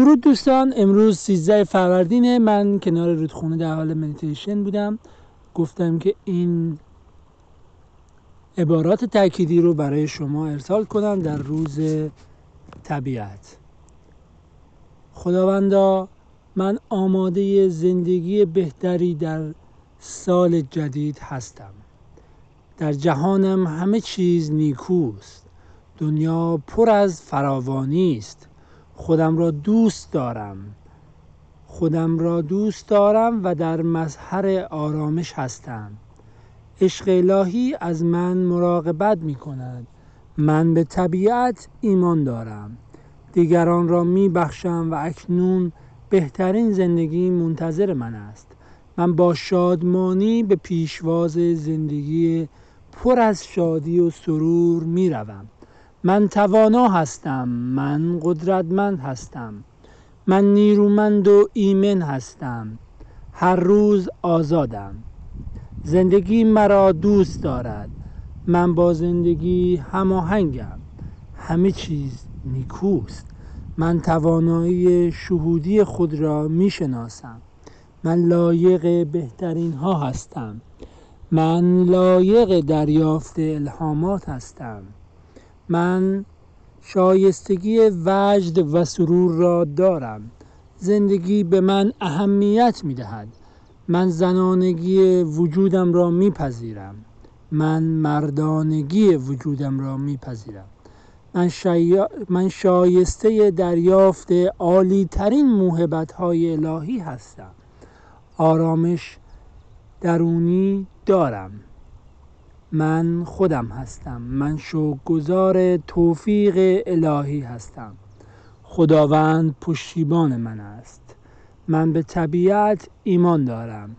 درود دوستان امروز 13 فروردین من کنار رودخونه در حال مدیتیشن بودم. گفتم که این عبارات تأکیدی رو برای شما ارسال کنم در روز طبیعت. خداوندا من آماده زندگی بهتری در سال جدید هستم. در جهانم همه چیز نیکوست. دنیا پر از فراوانی است. خودم را دوست دارم. خودم را دوست دارم و در مظهر آرامش هستم. عشق الهی از من مراقبت می کند. من به طبیعت ایمان دارم. دیگران را می بخشم و اکنون بهترین زندگی منتظر من است. من با شادمانی به پیشواز زندگی پر از شادی و سرور می روم. من توانا هستم من قدرتمند هستم من نیرومند و ایمن هستم هر روز آزادم. زندگی مرا دوست دارد من با زندگی هماهنگم همه چیز نیکوست. من توانایی شهودی خود را می شناسم من لایق بهترین ها هستم من لایق دریافت الهامات هستم. من شایستگی وجد و سرور را دارم. زندگی به من اهمیت می دهد. من زنانگی وجودم را می پذیرم. من مردانگی وجودم را می پذیرم. من, شایا... من شایسته دریافت عالی ترین موهبت های الهی هستم. آرامش درونی دارم. من خودم هستم. من گذار توفیق الهی هستم. خداوند پشتیبان من است. من به طبیعت ایمان دارم.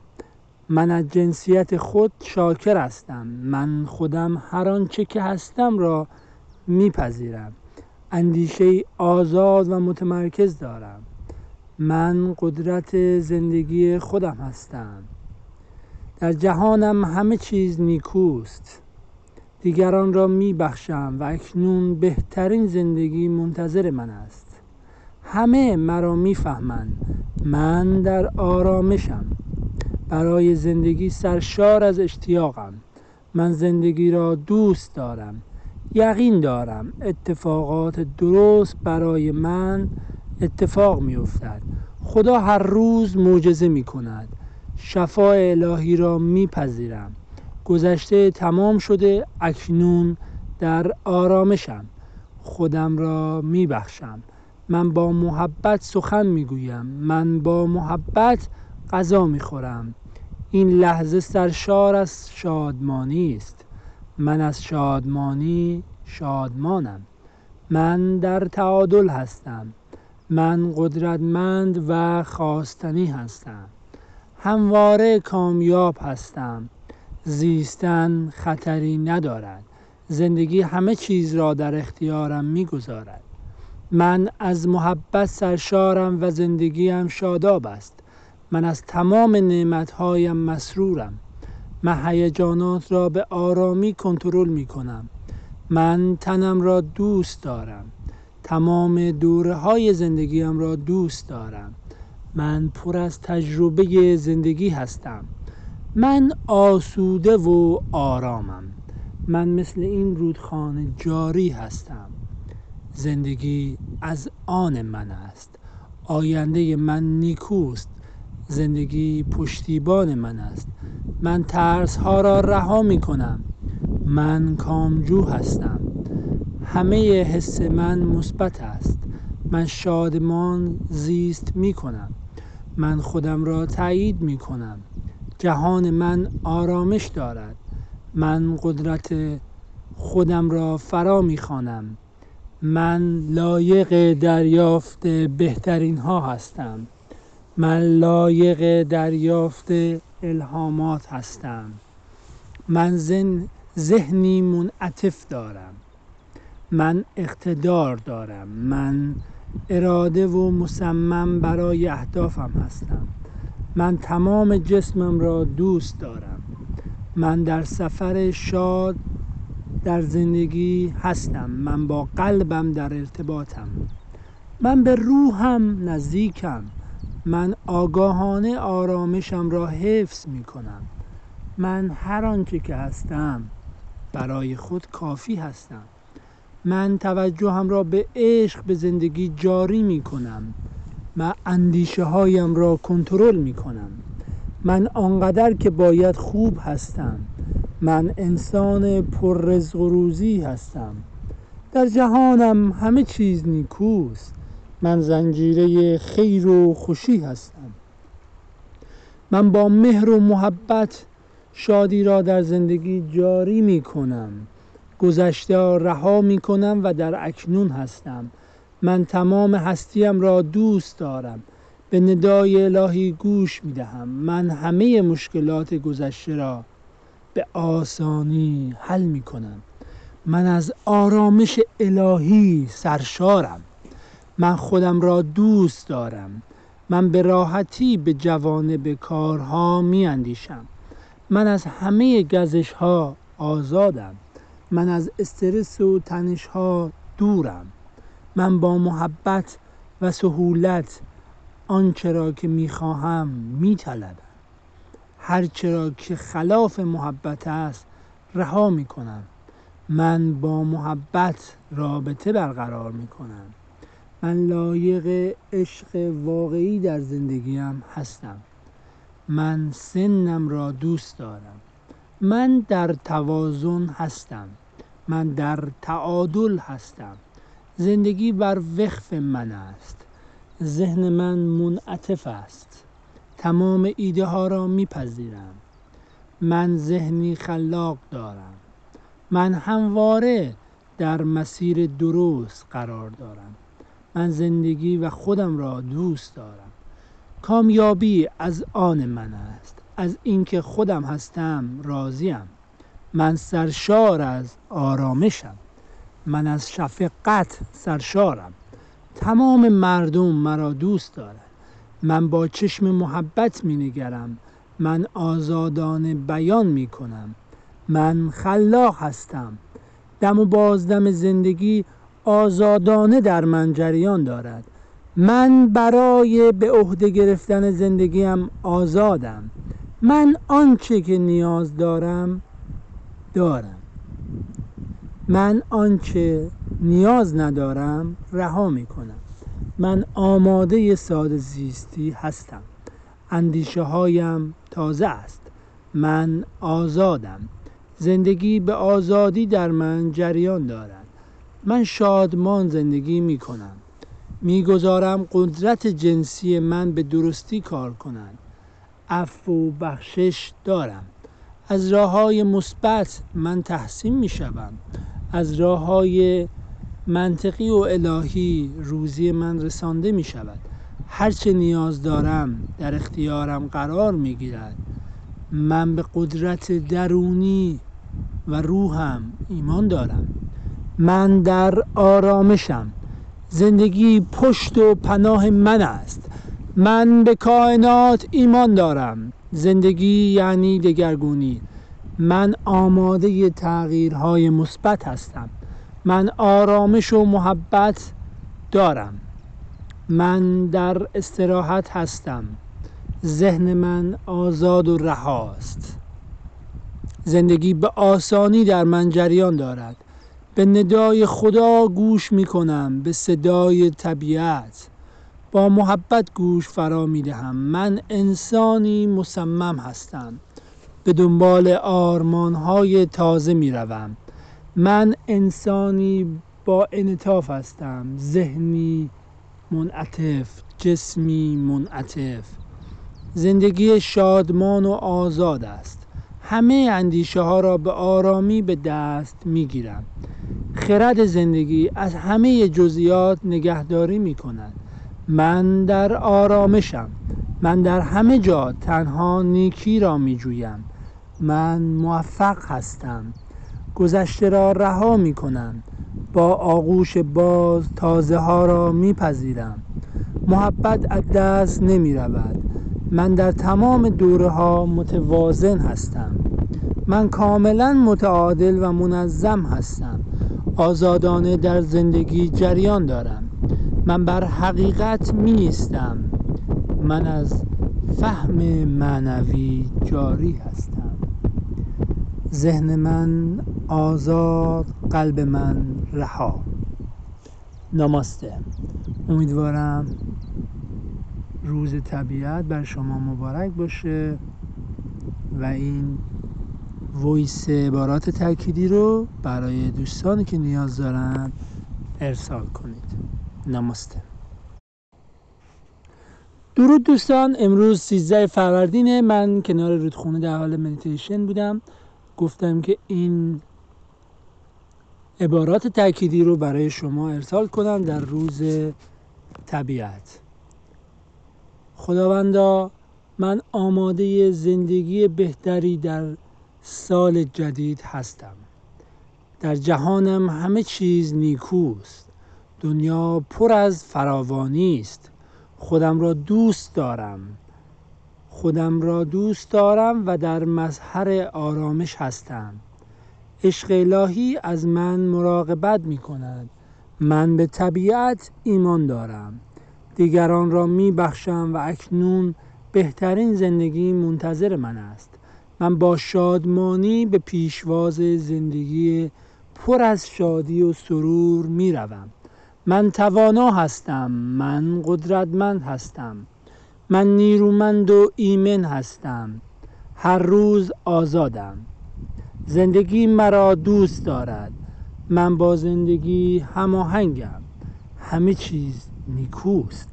من از جنسیت خود شاکر هستم. من خودم هر آنچه که هستم را میپذیرم. اندیشه آزاد و متمرکز دارم. من قدرت زندگی خودم هستم. در جهانم همه چیز نیکوست. دیگران را می بخشم و اکنون بهترین زندگی منتظر من است. همه مرا می‌فهمند. من در آرامشم. برای زندگی سرشار از اشتیاقم. من زندگی را دوست دارم. یقین دارم. اتفاقات درست برای من اتفاق می افتد خدا هر روز معجزه می کند شفا الهی را میپذیرم. گذشته تمام شده اکنون در آرامشم. خودم را میبخشم. من با محبت سخن می‌گویم. من با محبت غذا می‌خورم. این لحظه سرشار از شادمانی است. من از شادمانی شادمانم. من در تعادل هستم. من قدرتمند و خواستنی هستم. همواره کامیاب هستم. زیستن خطری ندارد. زندگی همه چیز را در اختیارم می‌گذارد. من از محبت سرشارم و زندگیم شاداب است. من از تمام نعمتهایم مسرورم. من هیجانات را به آرامی کنترل می کنم من تنم را دوست دارم. تمام دوره های زندگیم را دوست دارم. من پر از تجربه زندگی هستم. من آسوده و آرامم. من مثل این رودخانه جاری هستم. زندگی از آن من است. آینده من نیکوست. زندگی پشتیبان من است. من ترس ها را رها می کنم من کامجو هستم. همه حس من مثبت است. من شادمان زیست می کنم من خودم را تایید می کنم. جهان من آرامش دارد. من قدرت خودم را فرا می خانم من لایق دریافت بهترین ها هستم. من لایق دریافت الهامات هستم. من زن ذهنی منعطف دارم. من اقتدار دارم. من اراده و مصمم برای اهدافم هستم. من تمام جسمم را دوست دارم. من در سفر شاد در زندگی هستم. من با قلبم در ارتباطم. من به روحم نزدیکم. من آگاهانه آرامشم را حفظ می کنم. من هر آنچه که هستم برای خود کافی هستم. من توجهم را به عشق به زندگی جاری می کنم. من اندیشه هایم را کنترل می کنم. من آنقدر که باید خوب هستم. من انسان پر رزق و روزی هستم. در جهانم همه چیز نیکوست. من زنجیره خیر و خوشی هستم. من با مهر و محبت شادی را در زندگی جاری می کنم. گذشته را رها می کنم و در اکنون هستم. من تمام هستیم را دوست دارم. به ندای الهی گوش می دهم من همه مشکلات گذشته را به آسانی حل می کنم من از آرامش الهی سرشارم. من خودم را دوست دارم. من به راحتی به به کارها می اندیشم من از همه گزش ها آزادم. من از استرس و تنش ها دورم. من با محبت و سهولت آنچه را که می‌خواهم میطلبم هر چرا که خلاف محبت است رها می کنم من با محبت رابطه برقرار می کنم من لایق عشق واقعی در زندگیم هستم. من سنم را دوست دارم. من در توازن هستم. من در تعادل هستم. زندگی بر وقف من است. ذهن من منعطف است. تمام ایده ها را میپذیرم. من ذهنی خلاق دارم. من همواره در مسیر درست قرار دارم. من زندگی و خودم را دوست دارم. کامیابی از آن من است. از اینکه خودم هستم راضیم. من سرشار از آرامشم. من از شفقت سرشارم. تمام مردم مرا دوست دارند. من با چشم محبت می نگرم من آزادانه بیان می کنم من خلاق هستم. دم و بازدم زندگی آزادانه در من جریان دارد. من برای به عهده گرفتن زندگیم آزادم. من آنچه که نیاز دارم دارم. من آنچه نیاز ندارم رها می کنم من آماده ساده زیستی هستم. اندیشه هایم تازه است. من آزادم. زندگی به آزادی در من جریان دارد. من شادمان زندگی می کنم می‌گذارم قدرت جنسی من به درستی کار کنند عفو و بخشش دارم. از راه های مثبت من تحسین می شوم از راه های منطقی و الهی روزی من رسانده می شود هرچه نیاز دارم در اختیارم قرار می گیرد من به قدرت درونی و روحم ایمان دارم. من در آرامشم. زندگی پشت و پناه من است. من به کائنات ایمان دارم. زندگی یعنی دگرگونی. من آماده تغییرهای مثبت هستم. من آرامش و محبت دارم. من در استراحت هستم. ذهن من آزاد و رهاست زندگی به آسانی در من جریان دارد. به ندای خدا گوش می کنم به صدای طبیعت. با محبت گوش فرا می دهم. من انسانی مصمم هستم. به دنبال آرمان های تازه می روم. من انسانی با انطاف هستم. ذهنی منعطف جسمی منعطف. زندگی شادمان و آزاد است. همه اندیشه ها را به آرامی به دست می گیرم. خرد زندگی از همه جزئیات نگهداری می کند. من در آرامشم. من در همه جا تنها نیکی را می جویم من موفق هستم. گذشته را رها می کنم با آغوش باز تازه ها را می پذیرم محبت از دست نمی رود من در تمام دوره ها متوازن هستم. من کاملا متعادل و منظم هستم. آزادانه در زندگی جریان دارم. من بر حقیقت می من از فهم معنوی جاری هستم. ذهن من آزاد قلب من رها. نماسته. امیدوارم روز طبیعت بر شما مبارک باشه و این ویس عبارات تأکیدی رو برای دوستانی که نیاز دارن ارسال کنید. نماسته. درود دوستان امروز 13 فروردین من کنار رودخونه در حال مدیتیشن بودم. گفتم که این عبارات تأکیدی رو برای شما ارسال کنم در روز طبیعت. خداوندا من آماده زندگی بهتری در سال جدید هستم. در جهانم همه چیز نیکوست. دنیا پر از فراوانی است. خودم را دوست دارم. خودم را دوست دارم و در مظهر آرامش هستم. عشق الهی از من مراقبت می کند من به طبیعت ایمان دارم. دیگران را می بخشم و اکنون بهترین زندگی منتظر من است. من با شادمانی به پیشواز زندگی پر از شادی و سرور می روم. من توانا هستم من قدرتمند هستم من نیرومند و ایمن هستم هر روز آزادم. زندگی مرا دوست دارد من با زندگی هماهنگم همه چیز نیکوست.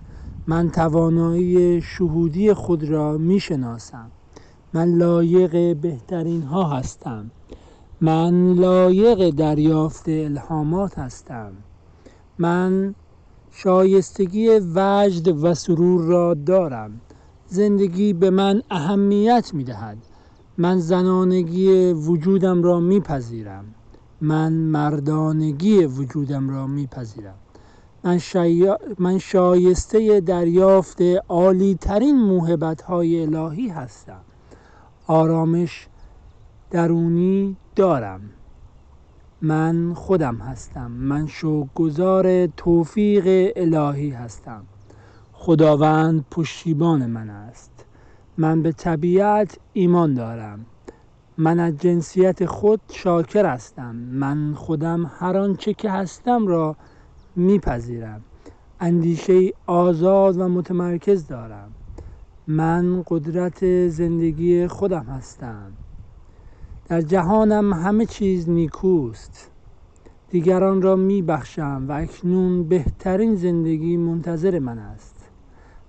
من توانایی شهودی خود را می شناسم من لایق بهترین ها هستم من لایق دریافت الهامات هستم. من شایستگی وجد و سرور را دارم. زندگی به من اهمیت می دهد. من زنانگی وجودم را میپذیرم من مردانگی وجودم را میپذیرم من, شایا... من شایسته دریافت عالی ترین موهبت های الهی هستم. آرامش درونی دارم. من خودم هستم. من شوگذار توفیق الهی هستم. خداوند پشتیبان من است. من به طبیعت ایمان دارم. من از جنسیت خود شاکر هستم. من خودم هر آنچه که هستم را میپذیرم. اندیشه آزاد و متمرکز دارم. من قدرت زندگی خودم هستم. در جهانم همه چیز نیکوست. دیگران را میبخشم و اکنون بهترین زندگی منتظر من است.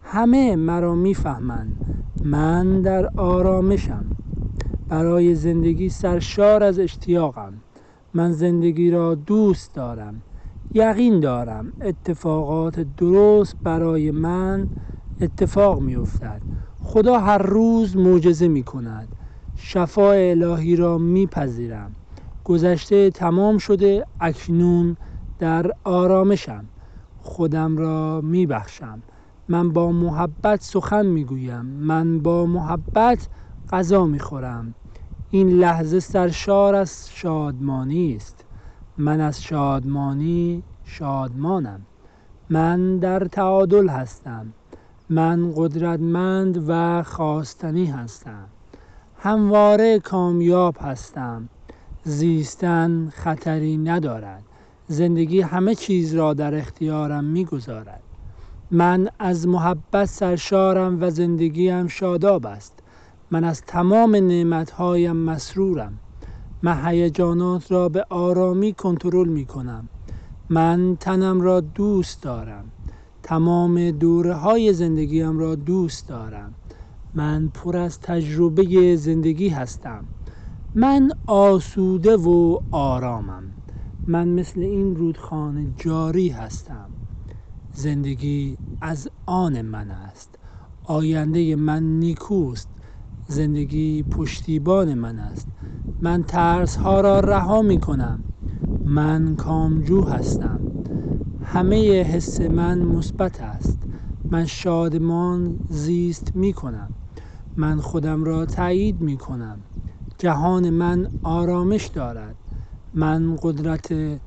همه مرا می‌فهمند. من در آرامشم. برای زندگی سرشار از اشتیاقم. من زندگی را دوست دارم. یقین دارم. اتفاقات درست برای من اتفاق می افتد خدا هر روز معجزه می کند شفا الهی را میپذیرم. گذشته تمام شده اکنون در آرامشم. خودم را میبخشم. من با محبت سخن می‌گویم. من با محبت غذا می‌خورم. این لحظه سرشار از شادمانی است. من از شادمانی شادمانم. من در تعادل هستم. من قدرتمند و خواستنی هستم. همواره کامیاب هستم. زیستن خطری ندارد. زندگی همه چیز را در اختیارم می‌گذارد. من از محبت سرشارم و زندگیم شاداب است. من از تمام نعمتهایم مسرورم. من هیجانات را به آرامی کنترل می کنم من تنم را دوست دارم. تمام دوره های زندگیم را دوست دارم. من پر از تجربه زندگی هستم. من آسوده و آرامم. من مثل این رودخانه جاری هستم. زندگی از آن من است. آینده من نیکوست. زندگی پشتیبان من است. من ترس ها را رها می کنم. من کامجو هستم. همه حس من مثبت است. من شادمان زیست می کنم. من خودم را تایید می کنم. جهان من آرامش دارد. من قدرت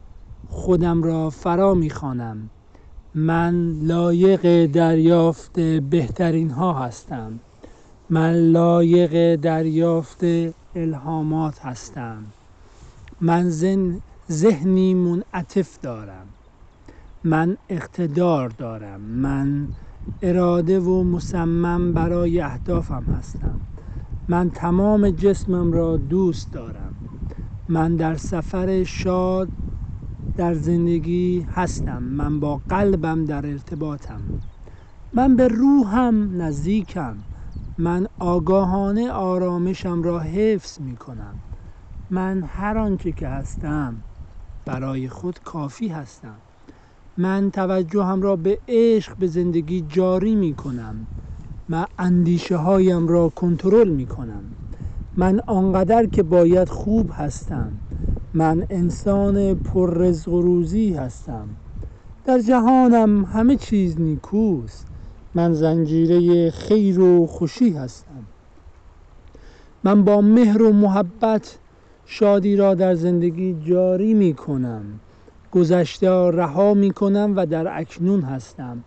خودم را فرا می خوانم. من لایق دریافت بهترین ها هستم. من لایق دریافت الهامات هستم. من زن ذهنی منعطف دارم. من اقتدار دارم. من اراده و مصمم برای اهدافم هستم. من تمام جسمم را دوست دارم. من در سفر شاد در زندگی هستم. من با قلبم در ارتباطم. من به روحم نزدیکم. من آگاهانه آرامشم را حفظ می کنم. من هر آنچه که هستم برای خود کافی هستم. من توجهم را به عشق به زندگی جاری می کنم. من اندیشه هایم را کنترل می کنم. من آنقدر که باید خوب هستم. من انسان پر رزق و روزی هستم. در جهانم همه چیز نیکوست. من زنجیره خیر و خوشی هستم. من با مهر و محبت شادی را در زندگی جاری می کنم. گذشته رها می کنم و در اکنون هستم.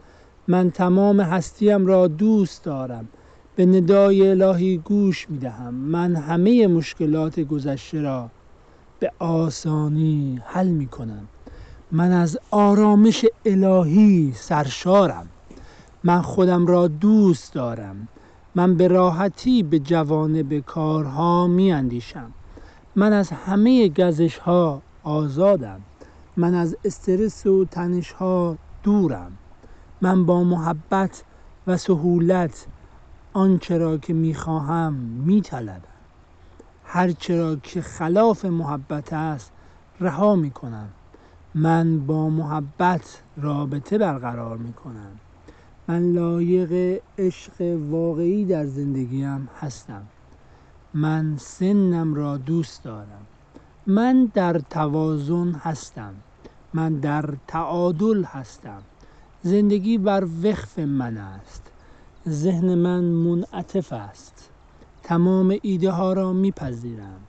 من تمام هستیم را دوست دارم. به ندای الهی گوش می دهم من همه مشکلات گذشته را به آسانی حل می کنم من از آرامش الهی سرشارم. من خودم را دوست دارم. من به راحتی به به کارها می اندیشم من از همه گزش ها آزادم. من از استرس و تنش ها دورم. من با محبت و سهولت آنچه را که می‌خواهم میطلبم هر چرا که خلاف محبت است رها می‌کنم. من با محبت رابطه برقرار می‌کنم. من لایق عشق واقعی در زندگیم هستم. من سنم را دوست دارم. من در توازن هستم. من در تعادل هستم. زندگی بر وقف من است. ذهن من منعطف است. تمام ایده ها را میپذیرم.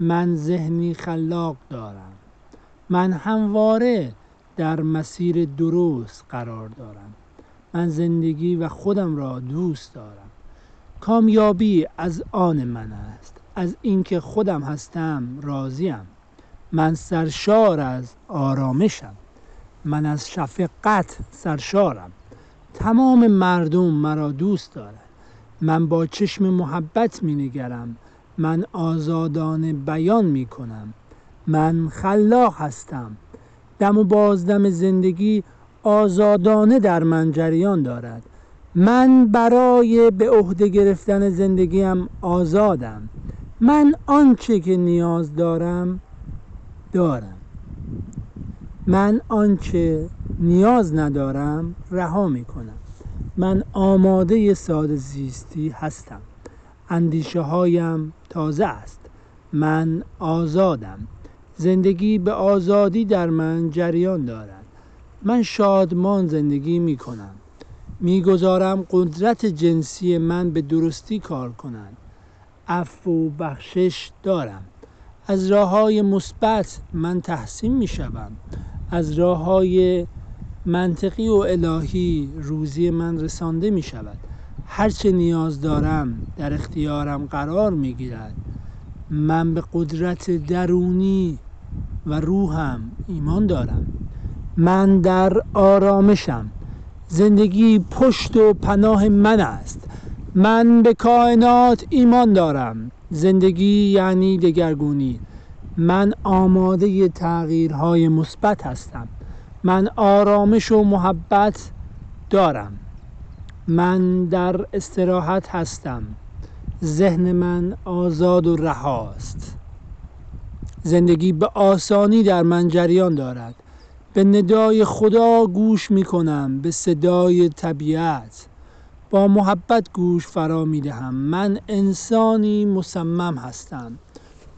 من ذهنی خلاق دارم. من همواره در مسیر درست قرار دارم. من زندگی و خودم را دوست دارم. کامیابی از آن من است. از اینکه خودم هستم راضیم. من سرشار از آرامشم. من از شفقت سرشارم. تمام مردم مرا دوست دارند من با چشم محبت می نگرم من آزادانه بیان می کنم من خلاق هستم. دم و بازدم زندگی آزادانه در من جریان دارد. من برای به عهده گرفتن زندگیم آزادم. من آنچه که نیاز دارم دارم. من آنچه نیاز ندارم رها می کنم من آماده ساده زیستی هستم. اندیشه هایم تازه است. من آزادم. زندگی به آزادی در من جریان دارد. من شادمان زندگی می کنم می‌گذارم قدرت جنسی من به درستی کار کنند عفو و بخشش دارم. از راه های مثبت من تحسین می شوم از راه های منطقی و الهی روزی من رسانده می شود هرچه نیاز دارم در اختیارم قرار می گیرد من به قدرت درونی و روحم ایمان دارم. من در آرامشم. زندگی پشت و پناه من است. من به کائنات ایمان دارم. زندگی یعنی دگرگونی. من آماده تغییرهای مثبت هستم. من آرامش و محبت دارم. من در استراحت هستم. ذهن من آزاد و رهاست. زندگی به آسانی در من جریان دارد. به ندای خدا گوش می کنم به صدای طبیعت. با محبت گوش فرا می دهم من انسانی مصمم هستم.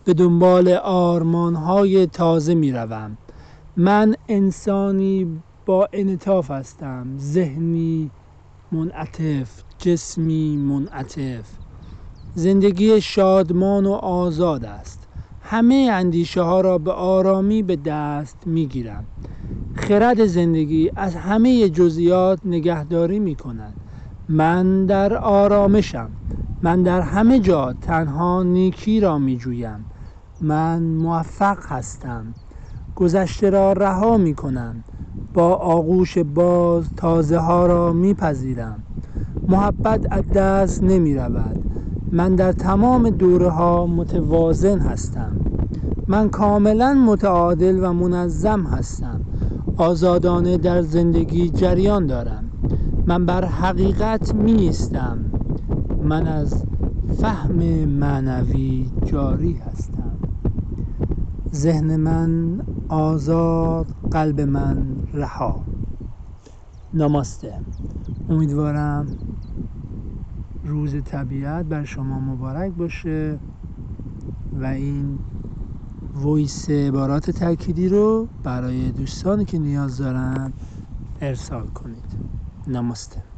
به دنبال آرمان های تازه می روم من انسانی با انطاف هستم. ذهنی منعطف جسمی منعطف. زندگی شادمان و آزاد است. همه اندیشه ها را به آرامی به دست می گیرم خرد زندگی از همه جزئیات نگهداری می کند من در آرامشم. من در همه جا تنها نیکی را می جویم من موفق هستم. گذشته را رها می کنم با آغوش باز تازه ها را می پذیرم محبت از دست نمی رود من در تمام دوره ها متوازن هستم. من کاملا متعادل و منظم هستم. آزادانه در زندگی جریان دارم. من بر حقیقت می من از فهم معنوی جاری هستم. ذهن من آزاد قلب من رها. نماسته. امیدوارم روز طبیعت بر شما مبارک باشه و این ویس عبارات تأکیدی رو برای دوستانی که نیاز دارن ارسال کنید. نماسته